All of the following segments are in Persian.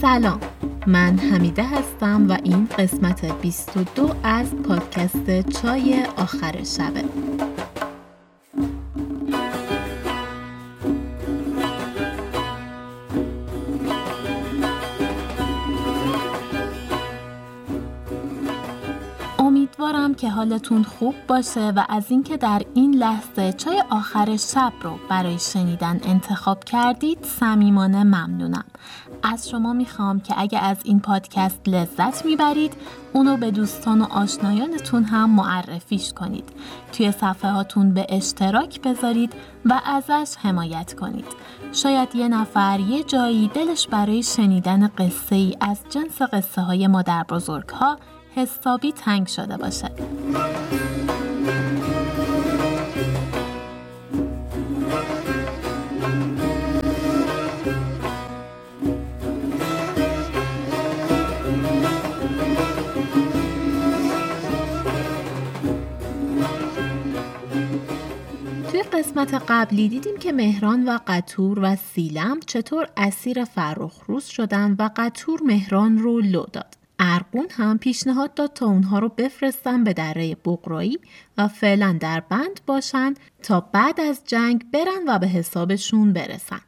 سلام من حمیده هستم و این قسمت 22 از پادکست چای آخر شبه امیدوارم که حالتون خوب باشه و از اینکه در این لحظه چای آخر شب رو برای شنیدن انتخاب کردید صمیمانه ممنونم. از شما می‌خوام که اگه از این پادکست لذت می‌برید اونو به دوستان و آشنایانتون هم معرفیش کنید. توی صفحه هاتون به اشتراک بذارید و ازش حمایت کنید. شاید یه نفر یه جایی دلش برای شنیدن قصه ای از جنس قصه های مادر بزرگ ها حسابی تنگ شده باشه قسمت قبلی دیدیم که مهران و قطور و سیلم چطور اسیر فرخ روز شدن و قطور مهران رو لو داد. ارقون هم پیشنهاد داد تا اونها رو بفرستن به دره بقرایی و فعلا در بند باشن تا بعد از جنگ برن و به حسابشون برسن.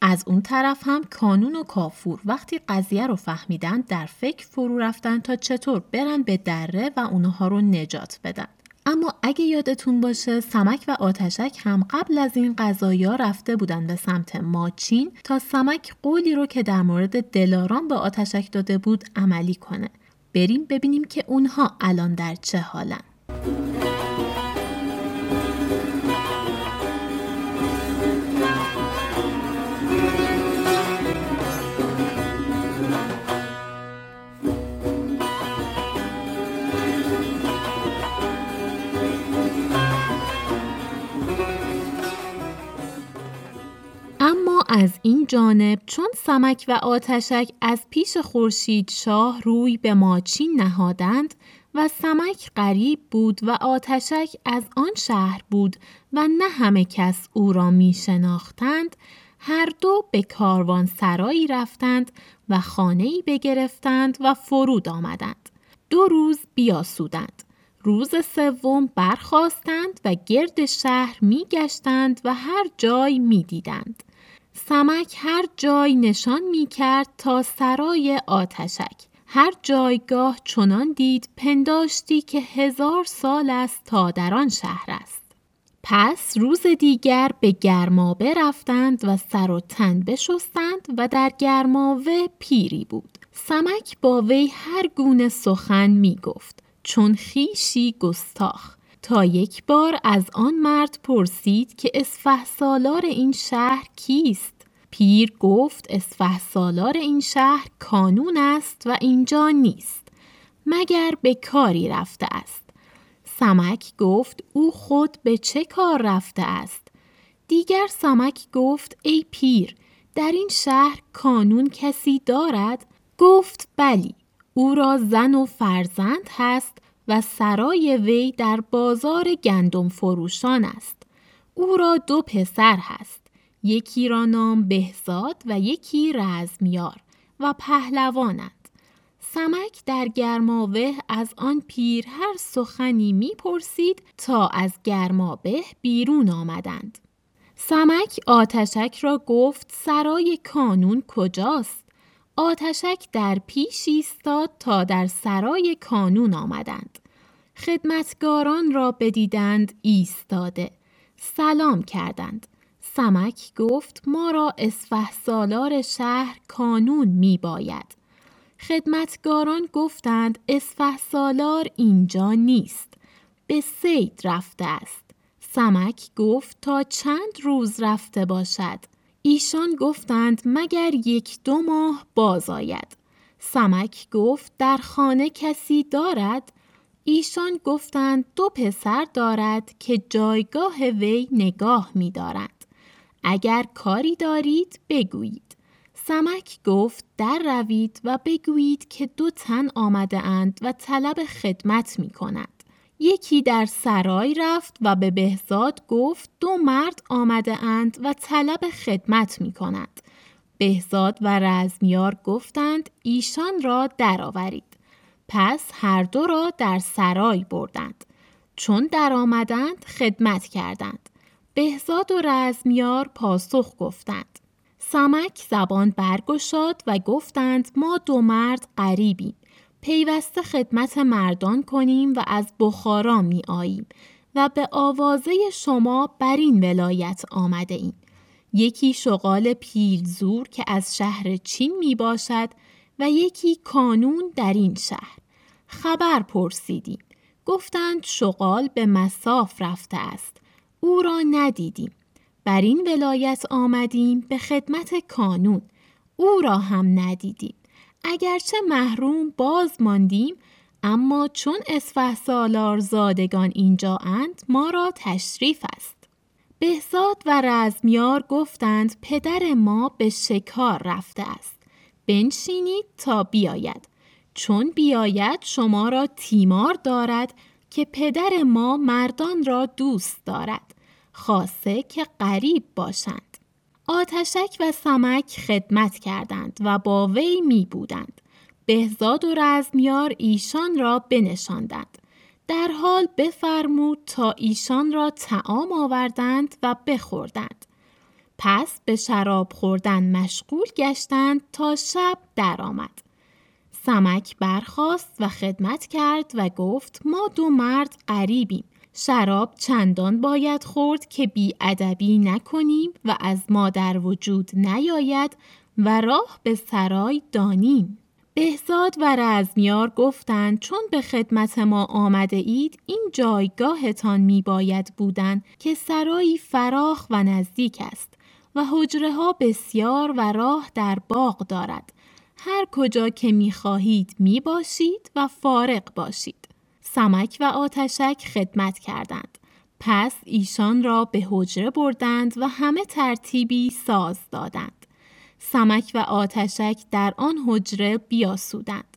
از اون طرف هم کانون و کافور وقتی قضیه رو فهمیدن در فکر فرو رفتن تا چطور برن به دره و اونها رو نجات بدن. اما اگه یادتون باشه سمک و آتشک هم قبل از این قضایا رفته بودن به سمت ماچین تا سمک قولی رو که در مورد دلاران به آتشک داده بود عملی کنه. بریم ببینیم که اونها الان در چه حالن. از این جانب چون سمک و آتشک از پیش خورشید شاه روی به ماچین نهادند و سمک غریب بود و آتشک از آن شهر بود و نه همه کس او را می شناختند هر دو به کاروان سرایی رفتند و خانه‌ای بگرفتند و فرود آمدند دو روز بیاسودند روز سوم برخواستند و گرد شهر می گشتند و هر جای می دیدند. سمک هر جای نشان می کرد تا سرای آتشک. هر جایگاه چنان دید پنداشتی که هزار سال است تا در آن شهر است. پس روز دیگر به گرمابه رفتند و سر و تن بشستند و در گرماوه پیری بود. سمک با وی هر گونه سخن می گفت چون خیشی گستاخ تا یک بار از آن مرد پرسید که اسفه سالار این شهر کیست؟ پیر گفت اسفه سالار این شهر کانون است و اینجا نیست مگر به کاری رفته است. سمک گفت او خود به چه کار رفته است؟ دیگر سمک گفت ای پیر در این شهر کانون کسی دارد؟ گفت بلی او را زن و فرزند هست و سرای وی در بازار گندم فروشان است. او را دو پسر هست. یکی را نام بهزاد و یکی رزمیار و پهلوانند. سمک در گرماوه از آن پیر هر سخنی می‌پرسید تا از گرمابه بیرون آمدند. سمک آتشک را گفت سرای کانون کجاست؟ آتشک در پیش ایستاد تا در سرای کانون آمدند. خدمتگاران را بدیدند ایستاده. سلام کردند. سمک گفت ما را اسفه سالار شهر کانون می باید. خدمتگاران گفتند اسفه سالار اینجا نیست. به سید رفته است. سمک گفت تا چند روز رفته باشد. ایشان گفتند مگر یک دو ماه باز آید. سمک گفت در خانه کسی دارد؟ ایشان گفتند دو پسر دارد که جایگاه وی نگاه می دارند. اگر کاری دارید بگویید. سمک گفت در روید و بگویید که دو تن آمده اند و طلب خدمت می کنند. یکی در سرای رفت و به بهزاد گفت دو مرد آمده اند و طلب خدمت می کنند. بهزاد و رزمیار گفتند ایشان را درآورید. پس هر دو را در سرای بردند. چون درآمدند خدمت کردند. بهزاد و رزمیار پاسخ گفتند. سمک زبان برگشاد و گفتند ما دو مرد غریبیم. پیوسته خدمت مردان کنیم و از بخارا می آییم و به آوازه شما بر این ولایت آمده ایم. یکی شغال پیلزور که از شهر چین می باشد و یکی کانون در این شهر. خبر پرسیدیم. گفتند شغال به مساف رفته است. او را ندیدیم. بر این ولایت آمدیم به خدمت کانون. او را هم ندیدیم. اگرچه محروم باز ماندیم اما چون اسفه سالار زادگان اینجا اند ما را تشریف است. بهزاد و رزمیار گفتند پدر ما به شکار رفته است. بنشینید تا بیاید. چون بیاید شما را تیمار دارد که پدر ما مردان را دوست دارد. خاصه که غریب باشند. آتشک و سمک خدمت کردند و با وی می بودند. بهزاد و رزمیار ایشان را بنشاندند. در حال بفرمود تا ایشان را تعام آوردند و بخوردند. پس به شراب خوردن مشغول گشتند تا شب درآمد. سمک برخاست و خدمت کرد و گفت ما دو مرد غریبیم. شراب چندان باید خورد که بی ادبی نکنیم و از ما در وجود نیاید و راه به سرای دانیم. بهزاد و رزمیار گفتند چون به خدمت ما آمده اید این جایگاهتان می باید بودن که سرایی فراخ و نزدیک است و حجره ها بسیار و راه در باغ دارد. هر کجا که می خواهید می باشید و فارق باشید. سمک و آتشک خدمت کردند. پس ایشان را به حجره بردند و همه ترتیبی ساز دادند. سمک و آتشک در آن حجره بیاسودند.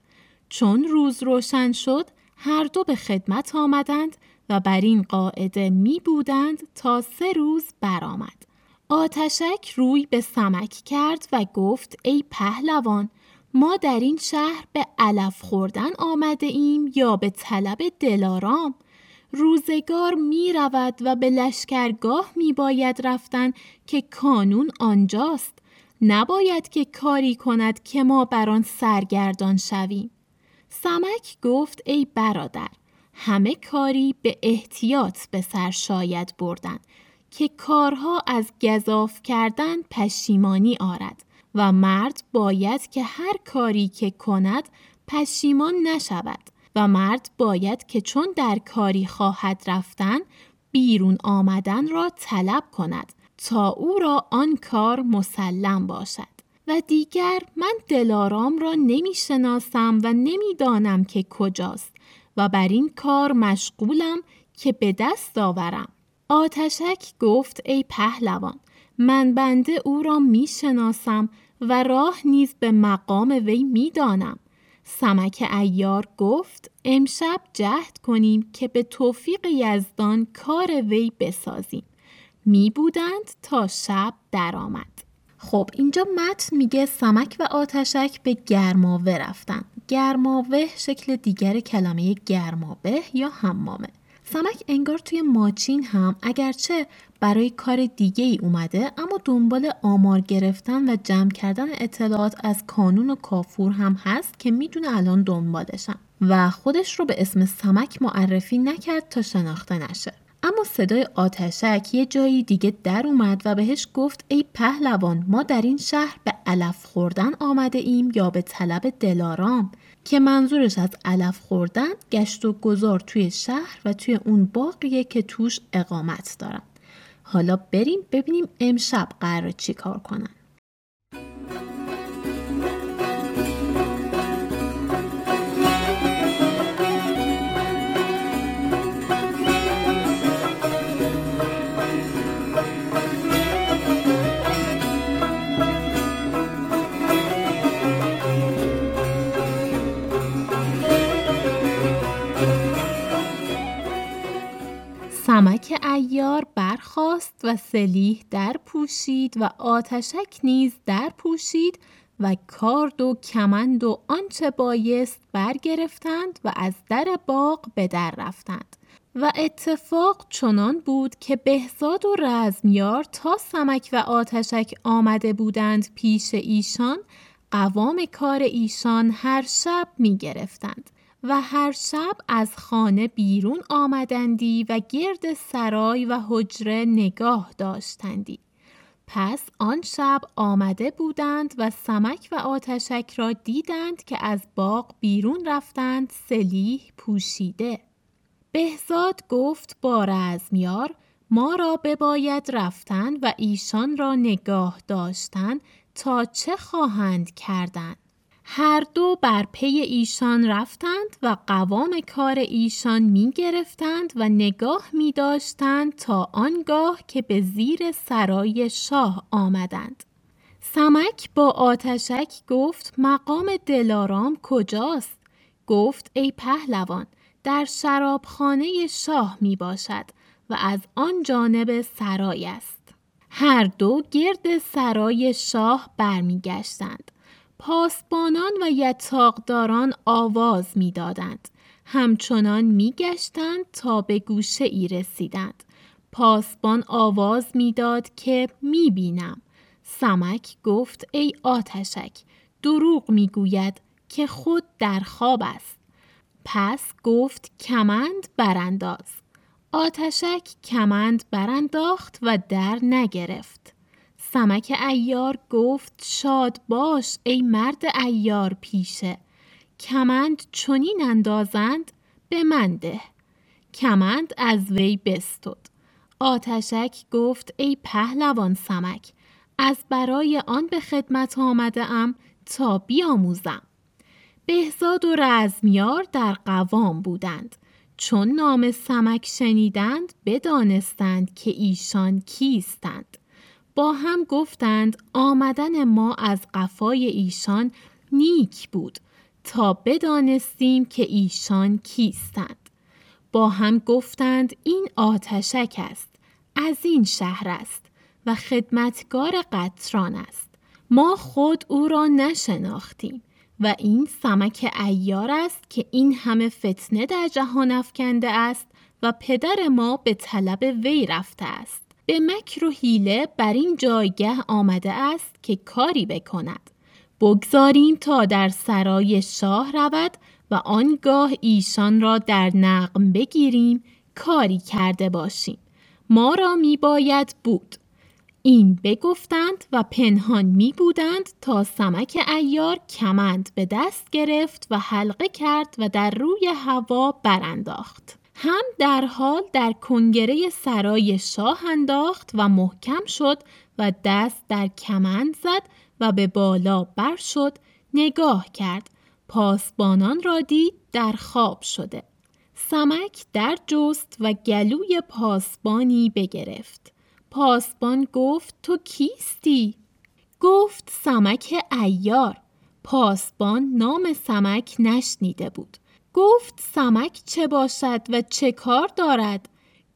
چون روز روشن شد هر دو به خدمت آمدند و بر این قاعده می بودند تا سه روز برآمد. آتشک روی به سمک کرد و گفت ای پهلوان ما در این شهر به علف خوردن آمده ایم یا به طلب دلارام. روزگار می رود و به لشکرگاه می باید رفتن که کانون آنجاست. نباید که کاری کند که ما بر آن سرگردان شویم. سمک گفت ای برادر همه کاری به احتیاط به سر شاید بردن که کارها از گذاف کردن پشیمانی آرد. و مرد باید که هر کاری که کند پشیمان نشود و مرد باید که چون در کاری خواهد رفتن بیرون آمدن را طلب کند تا او را آن کار مسلم باشد. و دیگر من دلارام را نمی شناسم و نمی‌دانم که کجاست و بر این کار مشغولم که به دست آورم. آتشک گفت ای پهلوان من بنده او را می شناسم و راه نیز به مقام وی می دانم. سمک ایار گفت امشب جهد کنیم که به توفیق یزدان کار وی بسازیم. می بودند تا شب درآمد. خب اینجا متن میگه سمک و آتشک به گرماوه رفتن. گرماوه شکل دیگر کلمه گرمابه یا حمامه. سمک انگار توی ماچین هم اگرچه برای کار دیگه ای اومده اما دنبال آمار گرفتن و جمع کردن اطلاعات از کانون و کافور هم هست که می‌دونه الان دنبالشم و خودش رو به اسم سمک معرفی نکرد تا شناخته نشه. اما صدای آتشک یه جایی دیگه در اومد و بهش گفت ای پهلوان ما در این شهر به علف خوردن آمده ایم یا به طلب دلارام؟ که منظورش از علف خوردن گشت و گذار توی شهر و توی اون باقیه که توش اقامت دارن. حالا بریم ببینیم امشب قرار چی کار کنن. و سلیح در پوشید و آتشک نیز در پوشید و کارد و کمند و آنچه بایست برگرفتند و از در باغ به در رفتند. و اتفاق چنان بود که بهزاد و رزمیار تا سمک و آتشک آمده بودند پیش ایشان قوام کار ایشان هر شب می گرفتند و هر شب از خانه بیرون آمدندی و گرد سرای و حجره نگاه داشتندی. پس آن شب آمده بودند و سمک و آتشک را دیدند که از باغ بیرون رفتند سلیح پوشیده. بهزاد گفت با رزمیار ما را بباید رفتن و ایشان را نگاه داشتن تا چه خواهند کردند. هر دو بر پی ایشان رفتند و قوام کار ایشان می گرفتند و نگاه می داشتند تا آنگاه که به زیر سرای شاه آمدند. سمک با آتشک گفت مقام دلارام کجاست؟ گفت ای پهلوان در شرابخانه شاه می باشد و از آن جانب سرای است. هر دو گرد سرای شاه برمیگشتند. پاسبانان و یتاقداران آواز می‌دادند. همچنان میگشتند تا به گوشه ای رسیدند. پاسبان آواز می‌داد که می‌بینم. سمک گفت ای آتشک دروغ می‌گوید که خود در خواب است. پس گفت کمند برانداز. آتشک کمند برانداخت و در نگرفت. سمک ایار گفت شاد باش ای مرد ایار پیشه کمند چنین اندازند به من ده. کمند از وی بستد. آتشک گفت ای پهلوان سمک از برای آن به خدمت آمده ام تا بیاموزم. بهزاد و رزمیار در قوام بودند. چون نام سمک شنیدند بدانستند که ایشان کیستند. با هم گفتند آمدن ما از قفای ایشان نیک بود تا بدانستیم که ایشان کیستند. با هم گفتند این آتشک است. از این شهر است و خدمتگار قطران است. ما خود او را نشناختیم و این سمک ایار است که این همه فتنه در جهان افکنده است و پدر ما به طلب وی رفته است. به مکر و حیله بر این جایگه آمده است که کاری بکند. بگذاریم تا در سرای شاه رود و آنگاه ایشان را در نقم بگیریم کاری کرده باشیم. ما را می باید بود. این بگفتند و پنهان می بودند تا سمک ایار کمند به دست گرفت و حلقه کرد و در روی هوا برانداخت. هم در حال در کنگره سرای شاه انداخت و محکم شد و دست در کمند زد و به بالا بر شد نگاه کرد. پاسبانان را دید در خواب شده. سمک در جست و گلوی پاسبانی بگرفت. پاسبان گفت تو کیستی؟ گفت سمک ایار پاسبان نام سمک نشنیده بود. گفت سمک چه باشد و چه کار دارد؟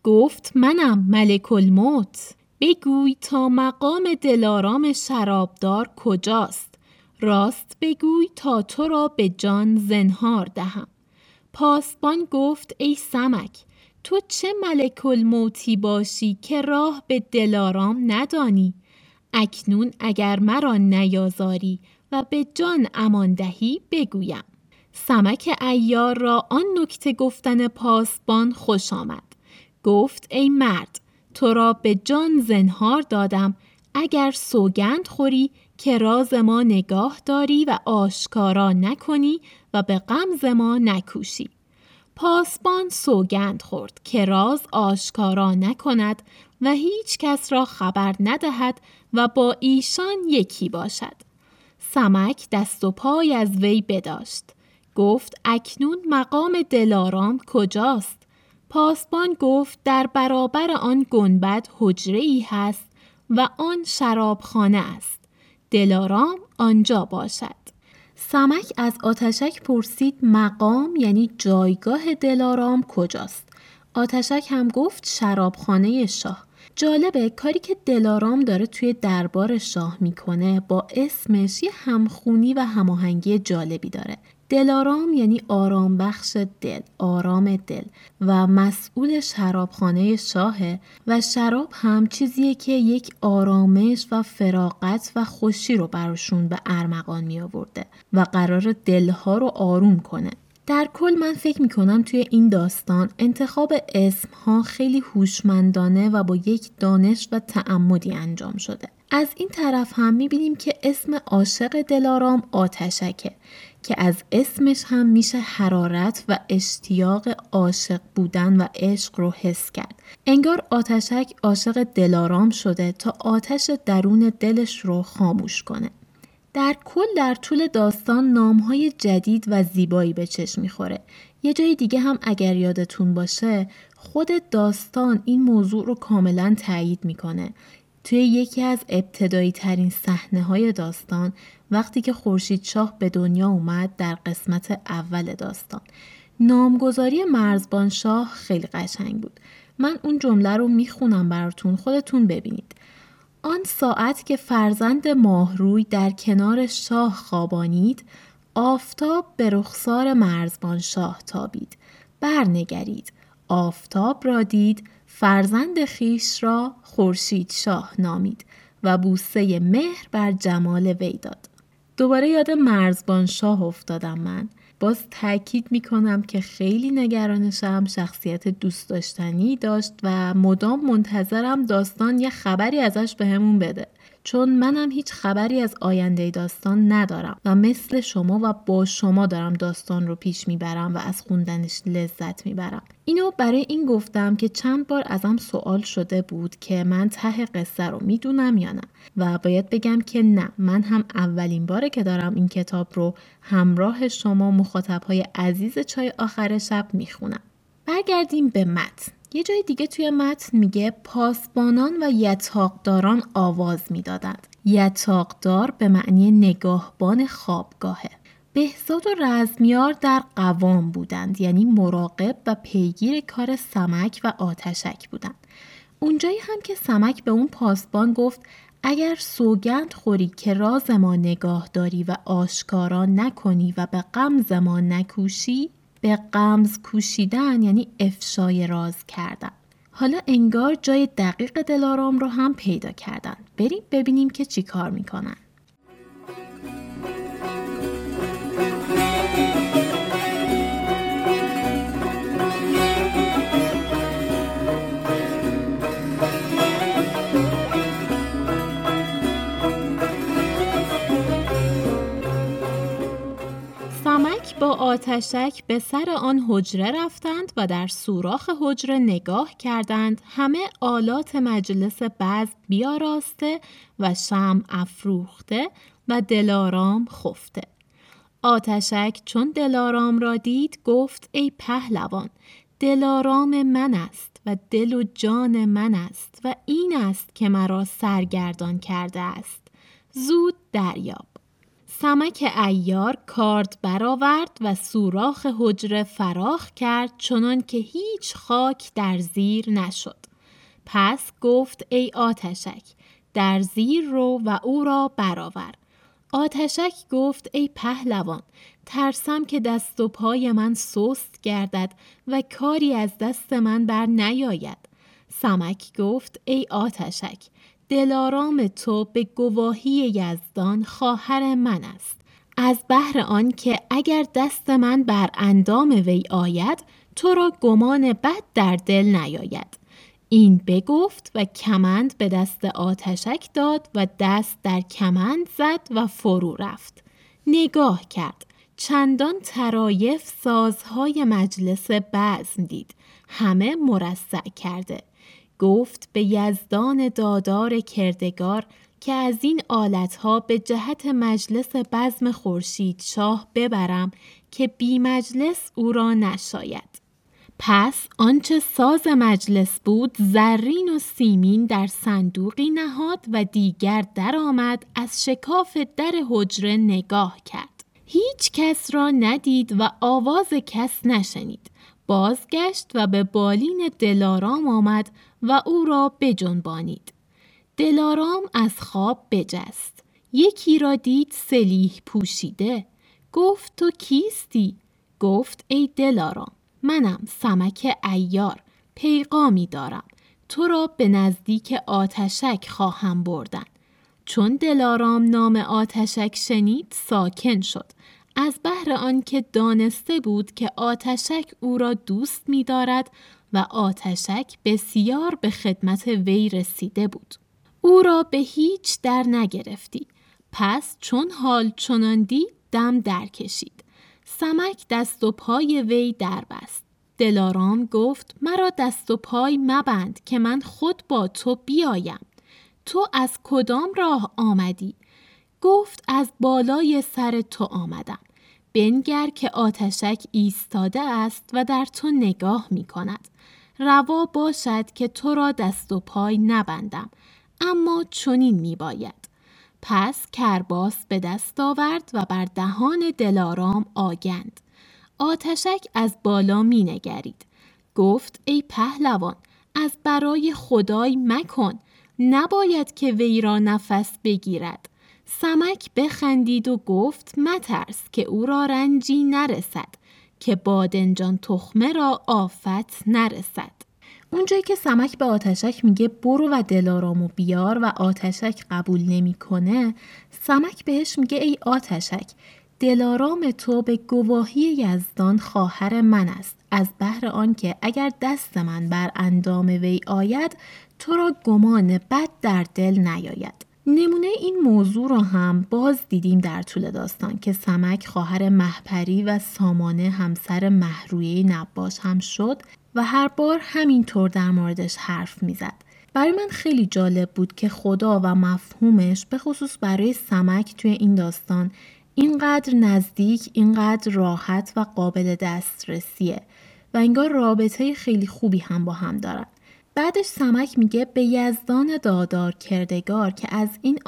گفت منم ملک الموت. بگوی تا مقام دلارام شرابدار کجاست؟ راست بگوی تا تو را به جان زنهار دهم. پاسبان گفت ای سمک تو چه ملک الموتی باشی که راه به دلارام ندانی؟ اکنون اگر مرا نیازاری و به جان امان دهی بگویم. سمک ایار را آن نکته گفتن پاسبان خوش آمد. گفت ای مرد تو را به جان زنهار دادم اگر سوگند خوری که راز ما نگاه داری و آشکارا نکنی و به غمز ما نکوشی. پاسبان سوگند خورد که راز آشکارا نکند و هیچ کس را خبر ندهد و با ایشان یکی باشد. سمک دست و پای از وی بداشت. گفت اکنون مقام دلارام کجاست؟ پاسبان گفت در برابر آن گنبد حجره ای هست و آن شرابخانه است. دلارام آنجا باشد. سمک از آتشک پرسید مقام یعنی جایگاه دلارام کجاست؟ آتشک هم گفت شرابخانه شاه. جالبه کاری که دلارام داره توی دربار شاه می‌کنه با اسمش یه همخونی و هماهنگی جالبی داره دلارام یعنی آرام بخش دل، آرام دل و مسئول شرابخانه شاهه و شراب هم چیزیه که یک آرامش و فراقت و خوشی رو براشون به ارمغان می آورده و قرار دلها رو آروم کنه. در کل من فکر می‌کنم توی این داستان انتخاب اسم ها خیلی هوشمندانه و با یک دانش و تعمدی انجام شده. از این طرف هم می‌بینیم که اسم عاشق دلارام آتشکه که از اسمش هم میشه حرارت و اشتیاق عاشق بودن و عشق رو حس کرد. انگار آتشک عاشق دلارام شده تا آتش درون دلش رو خاموش کنه. در کل در طول داستان نامهای جدید و زیبایی به چشم می‌خوره. یه جای دیگه هم اگر یادتون باشه خود داستان این موضوع رو کاملا تایید می‌کنه. توی یکی از ابتدایی ترین صحنه های داستان وقتی که خورشید شاه به دنیا اومد در قسمت اول داستان. نامگذاری مرزبان شاه خیلی قشنگ بود. من اون جمله رو می‌خونم براتون خودتون ببینید. آن ساعت که فرزند ماهروی در کنار شاه خوابانید آفتاب به رخسار مرزبان شاه تابید. برنگرید. آفتاب را دید فرزند خیش را خورشید شاه نامید و بوسه مهر بر جمال وی داد. دوباره یاد مرزبان شاه افتادم من. باز تاکید می‌کنم که خیلی نگرانشم شخصیت دوست داشتنی داشت و مدام منتظرم داستان یه خبری ازش بهمون به بده. چون منم هیچ خبری از آینده داستان ندارم و مثل شما و با شما دارم داستان رو پیش می‌برم و از خوندنش لذت می‌برم. اینو برای این گفتم که چند بار ازم سوال شده بود که من ته قصه رو می‌دونم یا نه و باید بگم که نه من هم اولین باره که دارم این کتاب رو همراه شما مخاطبهای عزیز چای آخر شب می‌خونم. برگردیم به متن. یه جای دیگه توی متن میگه پاسبانان و یتاقداران آواز می‌دادند. یتاقدار به معنی نگاهبان خوابگاهه. بهزاد و رزمیار در قوام بودند یعنی مراقب و پیگیر کار سمک و آتشک بودند. اونجایی هم که سمک به اون پاسبان گفت اگر سوگند خوری که راز ما نگاه داری و آشکارا نکنی و به غمز ما نکوشی به قمز کوشیدن یعنی افشای راز کردن. حالا انگار جای دقیق دلارام رو هم پیدا کردن. بریم ببینیم که چی کار می‌کنن. با آتشک به سر آن حجره رفتند و در سوراخ حجره نگاه کردند. همه آلات مجلس بعض بیاراسته و شم افروخته و دلارام خفته. آتشک چون دلارام را دید گفت ای پهلوان دلارام من است و دل و جان من است و این است که مرا سرگردان کرده است. زود دریاب. سمک ایار کارد برآورد و سوراخ حجره فراخ کرد چنان که هیچ خاک در زیر نشد. پس گفت ای آتشک در زیر رو و او را برآور. آتشک گفت ای پهلوان ترسم که دست و پای من سست گردد و کاری از دست من بر نیاید. سمک گفت ای آتشک دلارام تو به گواهی یزدان خواهر من است. از بهر آن که اگر دست من بر اندام وی آید تو را گمان بد در دل نیاید. این بگفت و کمند به دست آتشک داد و دست در کمند زد و فرو رفت. نگاه کرد. چندان ترایف سازهای مجلس بزم دید. همه مرسع کرده. گفت به یزدان دادار کردگار که از این آلتها به جهت مجلس بزم خورشید شاه ببرم که بی مجلس او را نشاید. پس آنچه ساز مجلس بود زرین و سیمین در صندوقی نهاد و دیگر درآمد از شکاف در حجره نگاه کرد. هیچ کس را ندید و آواز کس نشنید. بازگشت و به بالین دلارام آمد و او را بجنبانید. دلارام از خواب بجست. یکی را دید سلیح پوشیده. گفت تو کیستی؟ گفت ای دلارام منم سمک ایار پیغامی دارم تو را به نزدیک آتشک خواهم بردن چون دلارام نام آتشک شنید ساکن شد از بهر آنکه دانسته بود که آتشک او را دوست می دارد و آتشک بسیار به خدمت وی رسیده بود. او را به هیچ در نگرفتی. پس چون حال چنان دم در کشید. سمک دست و پای وی در بست. دلارام گفت مرا دست و پای مبند که من خود با تو بیایم. تو از کدام راه آمدی؟ گفت از بالای سر تو آمدم. بنگر که آتشک ایستاده است و در تو نگاه می کند. روا باشد که تو را دست و پای نبندم اما چنین می باید. پس کرباس به دست آورد و بر دهان دلارام آگند. آتشک از بالا می نگرید. گفت ای پهلوان از برای خدای مکن نباید که وی را نفس بگیرد سمک بخندید و گفت مترس که او را رنجی نرسد که بادنجان تخمه را آفت نرسد. اونجایی که سمک به آتشک میگه برو و دلارامو بیار و آتشک قبول نمی‌کنه سمک بهش میگه ای آتشک دلارام تو به گواهی یزدان خواهر من است. از بهر آنکه اگر دست من بر اندام وی آید تو را گمان بد در دل نیاید. نمونه این موضوع را هم باز دیدیم در طول داستان که سمک خواهر محپری و سامانه همسر محرویه نباش هم شد و هر بار همینطور در موردش حرف می‌زد. برای من خیلی جالب بود که خدا و مفهومش به خصوص برای سمک توی این داستان اینقدر نزدیک، اینقدر راحت و قابل دسترسیه و انگار رابطه خیلی خوبی هم با هم دارن. بعدش سمک میگه به یزدان دادار کردگار که از این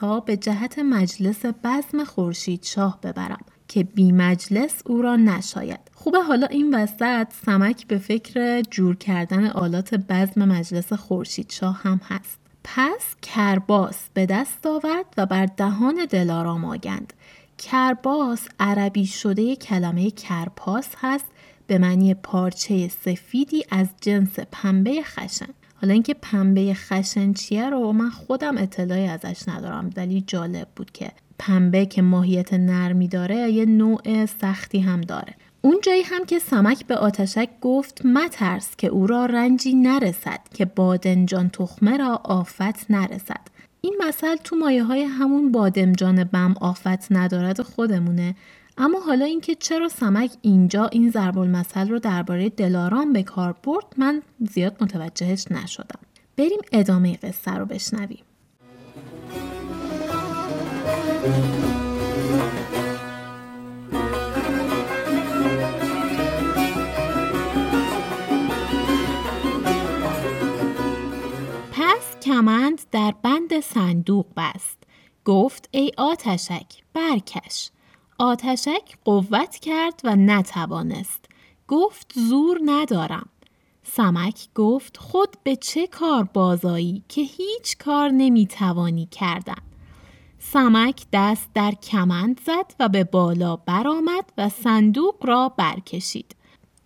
ها به جهت مجلس بزم خورشید شاه ببرم که بی مجلس او را نشاید. خوبه حالا این وسط سمک به فکر جور کردن آلات بزم مجلس خورشید شاه هم هست. پس کرباس به دست آورد و بر دهان دلارام آگند. کرباس عربی شده کلمه کرپاس هست به معنی پارچه سفیدی از جنس پنبه خشن. حالا اینکه پنبه خشن چیه رو من خودم اطلاعی ازش ندارم. ولی جالب بود که پنبه که ماهیت نرمی داره یه نوع سختی هم داره. اون جایی هم که سمک به آتشک گفت مترس که او را رنجی نرسد که بادنجان تخمه را آفت نرسد. این مثل تو مایه های همون بادمجان بم آفت ندارد خودمونه. اما حالا اینکه چرا سمک اینجا این ضرب المثل رو درباره دلارام به کار برد من زیاد متوجهش نشدم. بریم ادامه قصه رو بشنویم. پس کمند در بند صندوق بست. گفت ای آتشک برکش. آتشک قوت کرد و نتوانست. گفت زور ندارم. سمک گفت خود به چه کار بازایی که هیچ کار نمی‌توانی کردن. سمک دست در کمند زد و به بالا برآمد و صندوق را برکشید.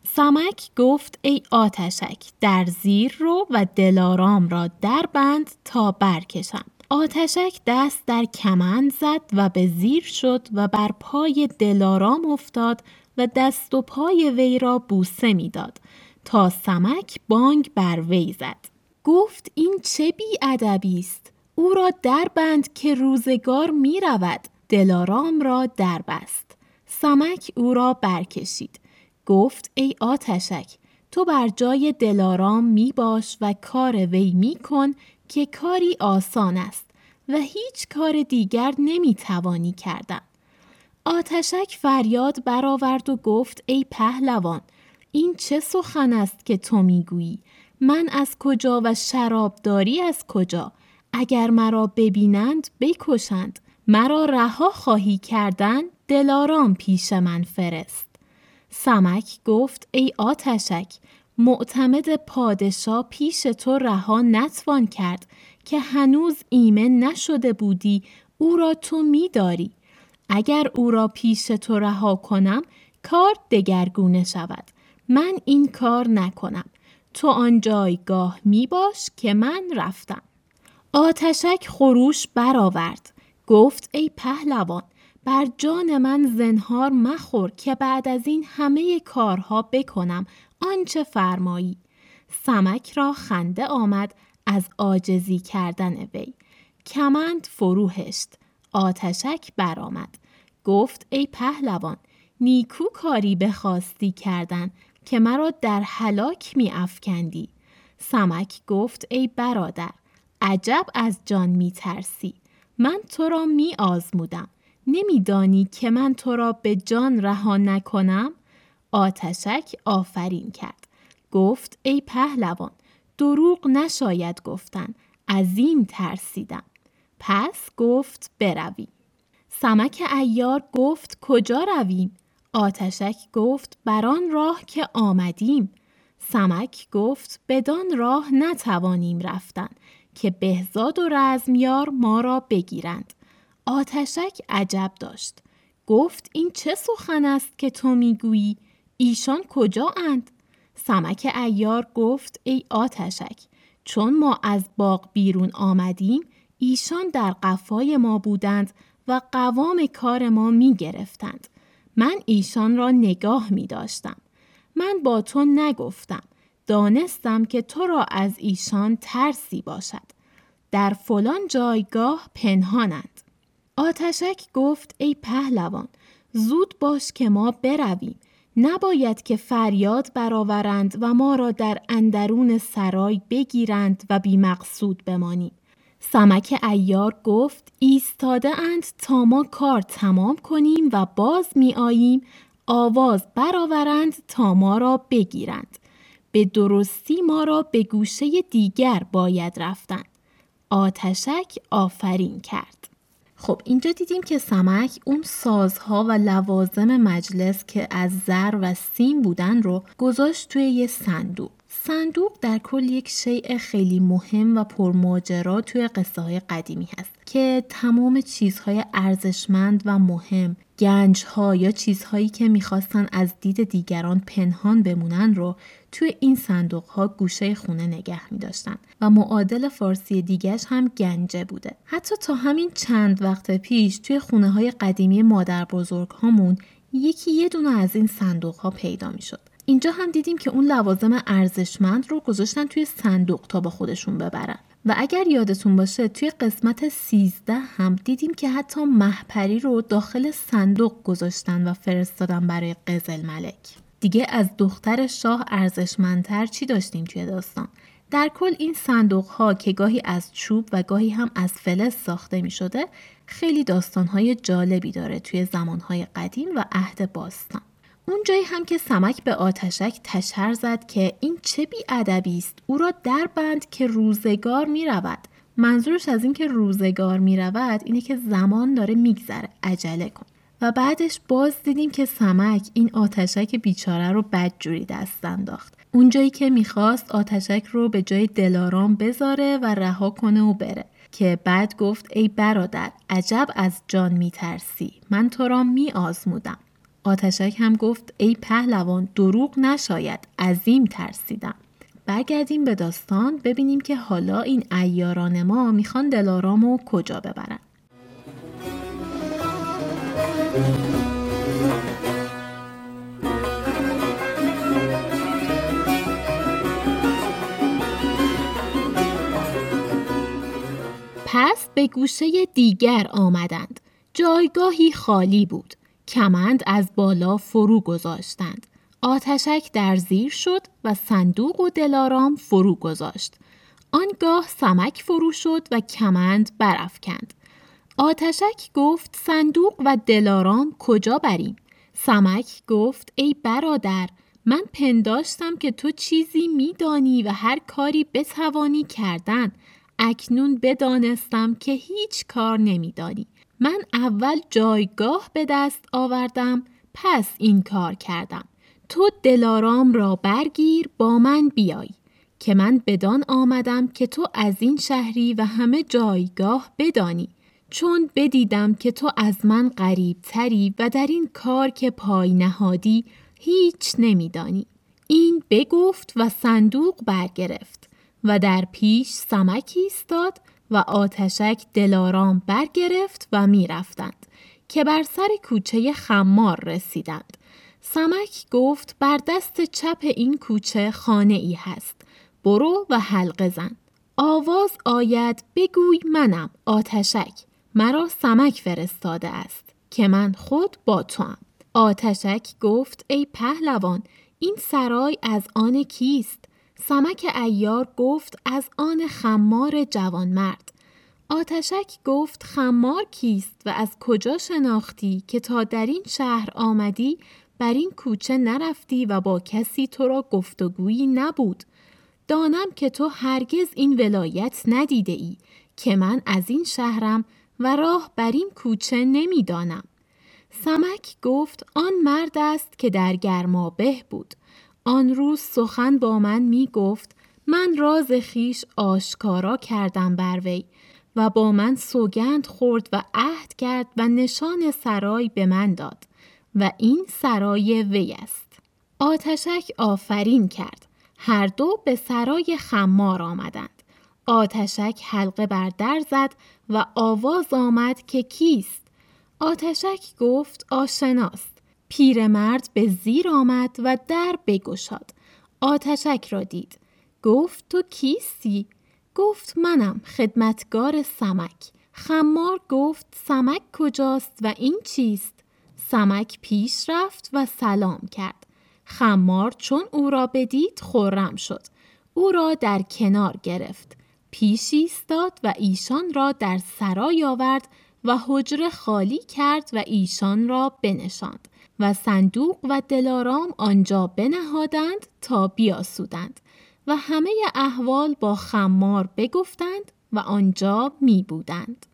سمک گفت ای آتشک در زیر رو و دلارام را در بند تا برکشم. آتشک دست در کمند زد و به زیر شد و بر پای دلارام افتاد و دست و پای وی را بوسه می‌داد تا سمک بانگ بر وی زد. گفت این چه بی ادبی است! او را در بند که روزگار می رود دلارام را در بست سمک او را برکشید. گفت ای آتشک تو بر جای دلارام می باش و کار وی می کن که کاری آسان است و هیچ کار دیگر نمی توانی کردن. آتشک فریاد برآورد و گفت ای پهلوان این چه سخن است که تو می‌گویی؟ من از کجا و شرابداری از کجا؟ اگر مرا ببینند بکشند. مرا رها خواهی کردن دلارام پیش من فرست. سمک گفت ای آتشک معتمد پادشاه پیش تو رها نتوان کرد که هنوز ایمن نشده بودی او را تو میداری. اگر او را پیش تو رها کنم کار دگرگونه شود. من این کار نکنم. تو آن جایگاه می باش که من رفتم. آتشک خروش برآورد. گفت ای پهلوان بر جان من زنهار مخور که بعد از این همه کارها بکنم. آنچه فرمایی سمک را خنده آمد از عاجزی کردن وی کمند فروهشت آتشک برآمد گفت ای پهلوان نیکو کاری بخواستی کردن که مرا در هلاک می افکندی. سمک گفت ای برادر عجب از جان می ترسی. من تو را می آزمودم. نمیدانی که من تو را به جان رها نکنم؟ آتشک آفرین کرد. گفت ای پهلوان دروغ نشاید گفتن. عظیم ترسیدم. پس گفت برویم. سمک ایار گفت کجا رویم؟ آتشک گفت بران راه که آمدیم. سمک گفت بدان راه نتوانیم رفتن که بهزاد و رزمیار ما را بگیرند. آتشک عجب داشت. گفت این چه سخن است که تو می‌گویی؟ ایشان کجا اند؟ سمک ایار گفت ای آتشک چون ما از باغ بیرون آمدیم ایشان در قفای ما بودند و قوام کار ما می گرفتند. من ایشان را نگاه می داشتم. من با تو نگفتم. دانستم که تو را از ایشان ترسی باشد. در فلان جایگاه پنهانند. آتشک گفت ای پهلوان زود باش که ما برویم. نباید که فریاد برآورند و ما را در اندرون سرای بگیرند و بیمقصود بمانیم. سمک ایار گفت ایستاده اند تا ما کار تمام کنیم و باز می آییم آواز برآورند تا ما را بگیرند. به درستی ما را به گوشه دیگر باید رفتن. آتشک آفرین کرد. خب اینجا دیدیم که سمک اون سازها و لوازم مجلس که از زر و سیم بودن رو گذاشت توی یه صندوق. صندوق در کل یک شیء خیلی مهم و پرماجرا توی قصه های قدیمی هست که تمام چیزهای ارزشمند و مهم گنج ها یا چیزهایی که می‌خواستن از دید دیگران پنهان بمونن رو توی این صندوق ها گوشه خونه نگه می داشتن و معادل فارسی دیگهش هم گنجه بوده. حتی تا همین چند وقت پیش توی خونه های قدیمی مادر بزرگ هامون یکی یه دونه از این صندوق ها پیدا می شد. اینجا هم دیدیم که اون لوازم ارزشمند رو گذاشتن توی صندوق تا با خودشون ببرن. و اگر یادتون باشه توی قسمت 13 هم دیدیم که حتی محپری رو داخل صندوق گذاشتن و فرستادن برای قزل ملک. دیگه از دختر شاه ارزشمندتر چی داشتیم توی داستان؟ در کل این صندوق ها که گاهی از چوب و گاهی هم از فلز ساخته می شده خیلی داستان های جالبی داره توی زمان های قدیم و عهد باستان. اون جایی هم که سمک به آتشک تشر زد که این چه بی ادبی است. او را در بند که روزگار می رود. منظورش از این که روزگار می رود اینه که زمان داره میگذره. عجله کن. و بعدش باز دیدیم که سمک این آتشک بیچاره رو بدجوری دست انداخت. اونجایی که می‌خواست آتشک رو به جای دلارام بذاره و رها کنه و بره. که بعد گفت ای برادر عجب از جان میترسی. من تو را می آزمودم آتشک هم گفت ای پهلوان دروغ نشاید عظیم ترسیدم. برگردیم به داستان ببینیم که حالا این ایاران ما می‌خوان دلارامو کجا ببرن. پس به گوشه دیگر آمدند. جایگاهی خالی بود. کمند از بالا فرو گذاشتند. آتشک در زیر شد و صندوق و دلارام فرو گذاشت. آنگاه سمک فرو شد و کمند برافکند. آتشک گفت صندوق و دلارام کجا بریم؟ سمک گفت ای برادر من پنداشتم که تو چیزی میدانی و هر کاری بتوانی کردن اکنون بدانستم که هیچ کار نمیدانی من اول جایگاه به دست آوردم پس این کار کردم. تو دلارام را برگیر با من بیای. که من بدان آمدم که تو از این شهری و همه جایگاه بدانی. چون بدیدم که تو از من قریب تری و در این کار که پای نهادی هیچ نمیدانی. این بگفت و صندوق برگرفت و در پیش سمکی ایستاد و آتشک دلارام برگرفت و می رفتند که بر سر کوچه خمار رسیدند. سمک گفت بر دست چپ این کوچه خانه ای هست. برو و حلقه زن. آواز آید بگوی منم آتشک. مرا سمک فرستاده است که من خود با تو هم. آتشک گفت ای پهلوان این سرای از آن کیست؟ سمک ایار گفت از آن خمار جوانمرد. آتشک گفت خمار کیست و از کجا شناختی که تا در این شهر آمدی بر این کوچه نرفتی و با کسی تو را گفتگویی نبود. دانم که تو هرگز این ولایت ندیده ای که من از این شهرم و راه بر این کوچه نمی‌دانم. سمک گفت آن مرد است که در گرمابه بود. آن روز سخن با من می گفت من راز خیش آشکارا کردم بر وی و با من سوگند خورد و عهد کرد و نشان سرای به من داد و این سرای وی است. آتشک آفرین کرد. هر دو به سرای خمار آمدند. آتشک حلقه بر در زد و آواز آمد که کیست؟ آتشک گفت آشناست. پیرمرد به زیر آمد و در بگشاد. آتشک را دید. گفت تو کیستی؟ گفت منم خدمتگار سمک. خمار گفت سمک کجاست و این چیست؟ سمک پیش رفت و سلام کرد. خمار چون او را بدید خورم شد. او را در کنار گرفت. پیش ایستاد و ایشان را در سرای آورد و حجره خالی کرد و ایشان را بنشاند و صندوق و دلارام آنجا بنهادند تا بیاسودند و همه احوال با خمار بگفتند و آنجا می بودند.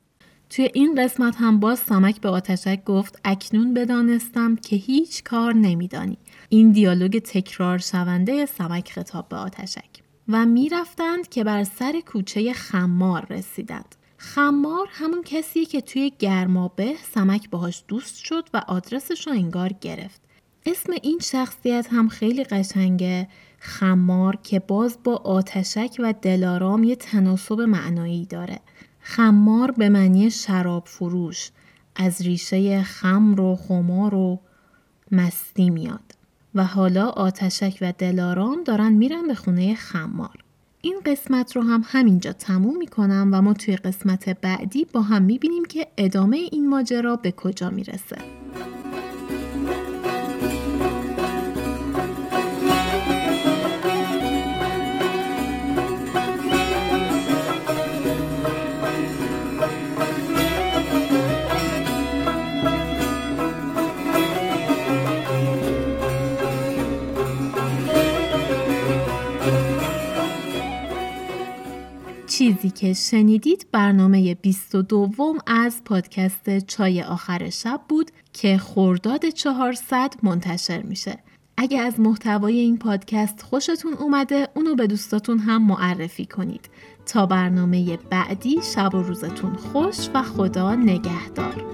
توی این قسمت هم باز سمک به آتشک گفت اکنون بدانستم که هیچ کار نمیدانی. این دیالوگ تکرار شونده سمک خطاب به آتشک و می‌رفتند که بر سر کوچه خمار رسیدند. خمار همون کسیه که توی گرمابه سمک باهاش دوست شد و آدرسش رو انگار گرفت. اسم این شخصیت هم خیلی قشنگه خمار که باز با آتشک و دلارام یه تناسب معنایی داره. خمار به معنی شراب فروش از ریشه خمر و خمار و مستی میاد و حالا آتشک و دلارام دارن میرن به خونه خمار. این قسمت رو هم همینجا تموم می‌کنم و ما توی قسمت بعدی با هم می‌بینیم که ادامه این ماجرا به کجا می‌رسه. چیزی که شنیدید برنامه 22 از پادکست چای آخر شب بود که خرداد 400 منتشر میشه. اگه از محتوای این پادکست خوشتون اومده اونو به دوستاتون هم معرفی کنید. تا برنامه بعدی شب و روزتون خوش و خدا نگهدار.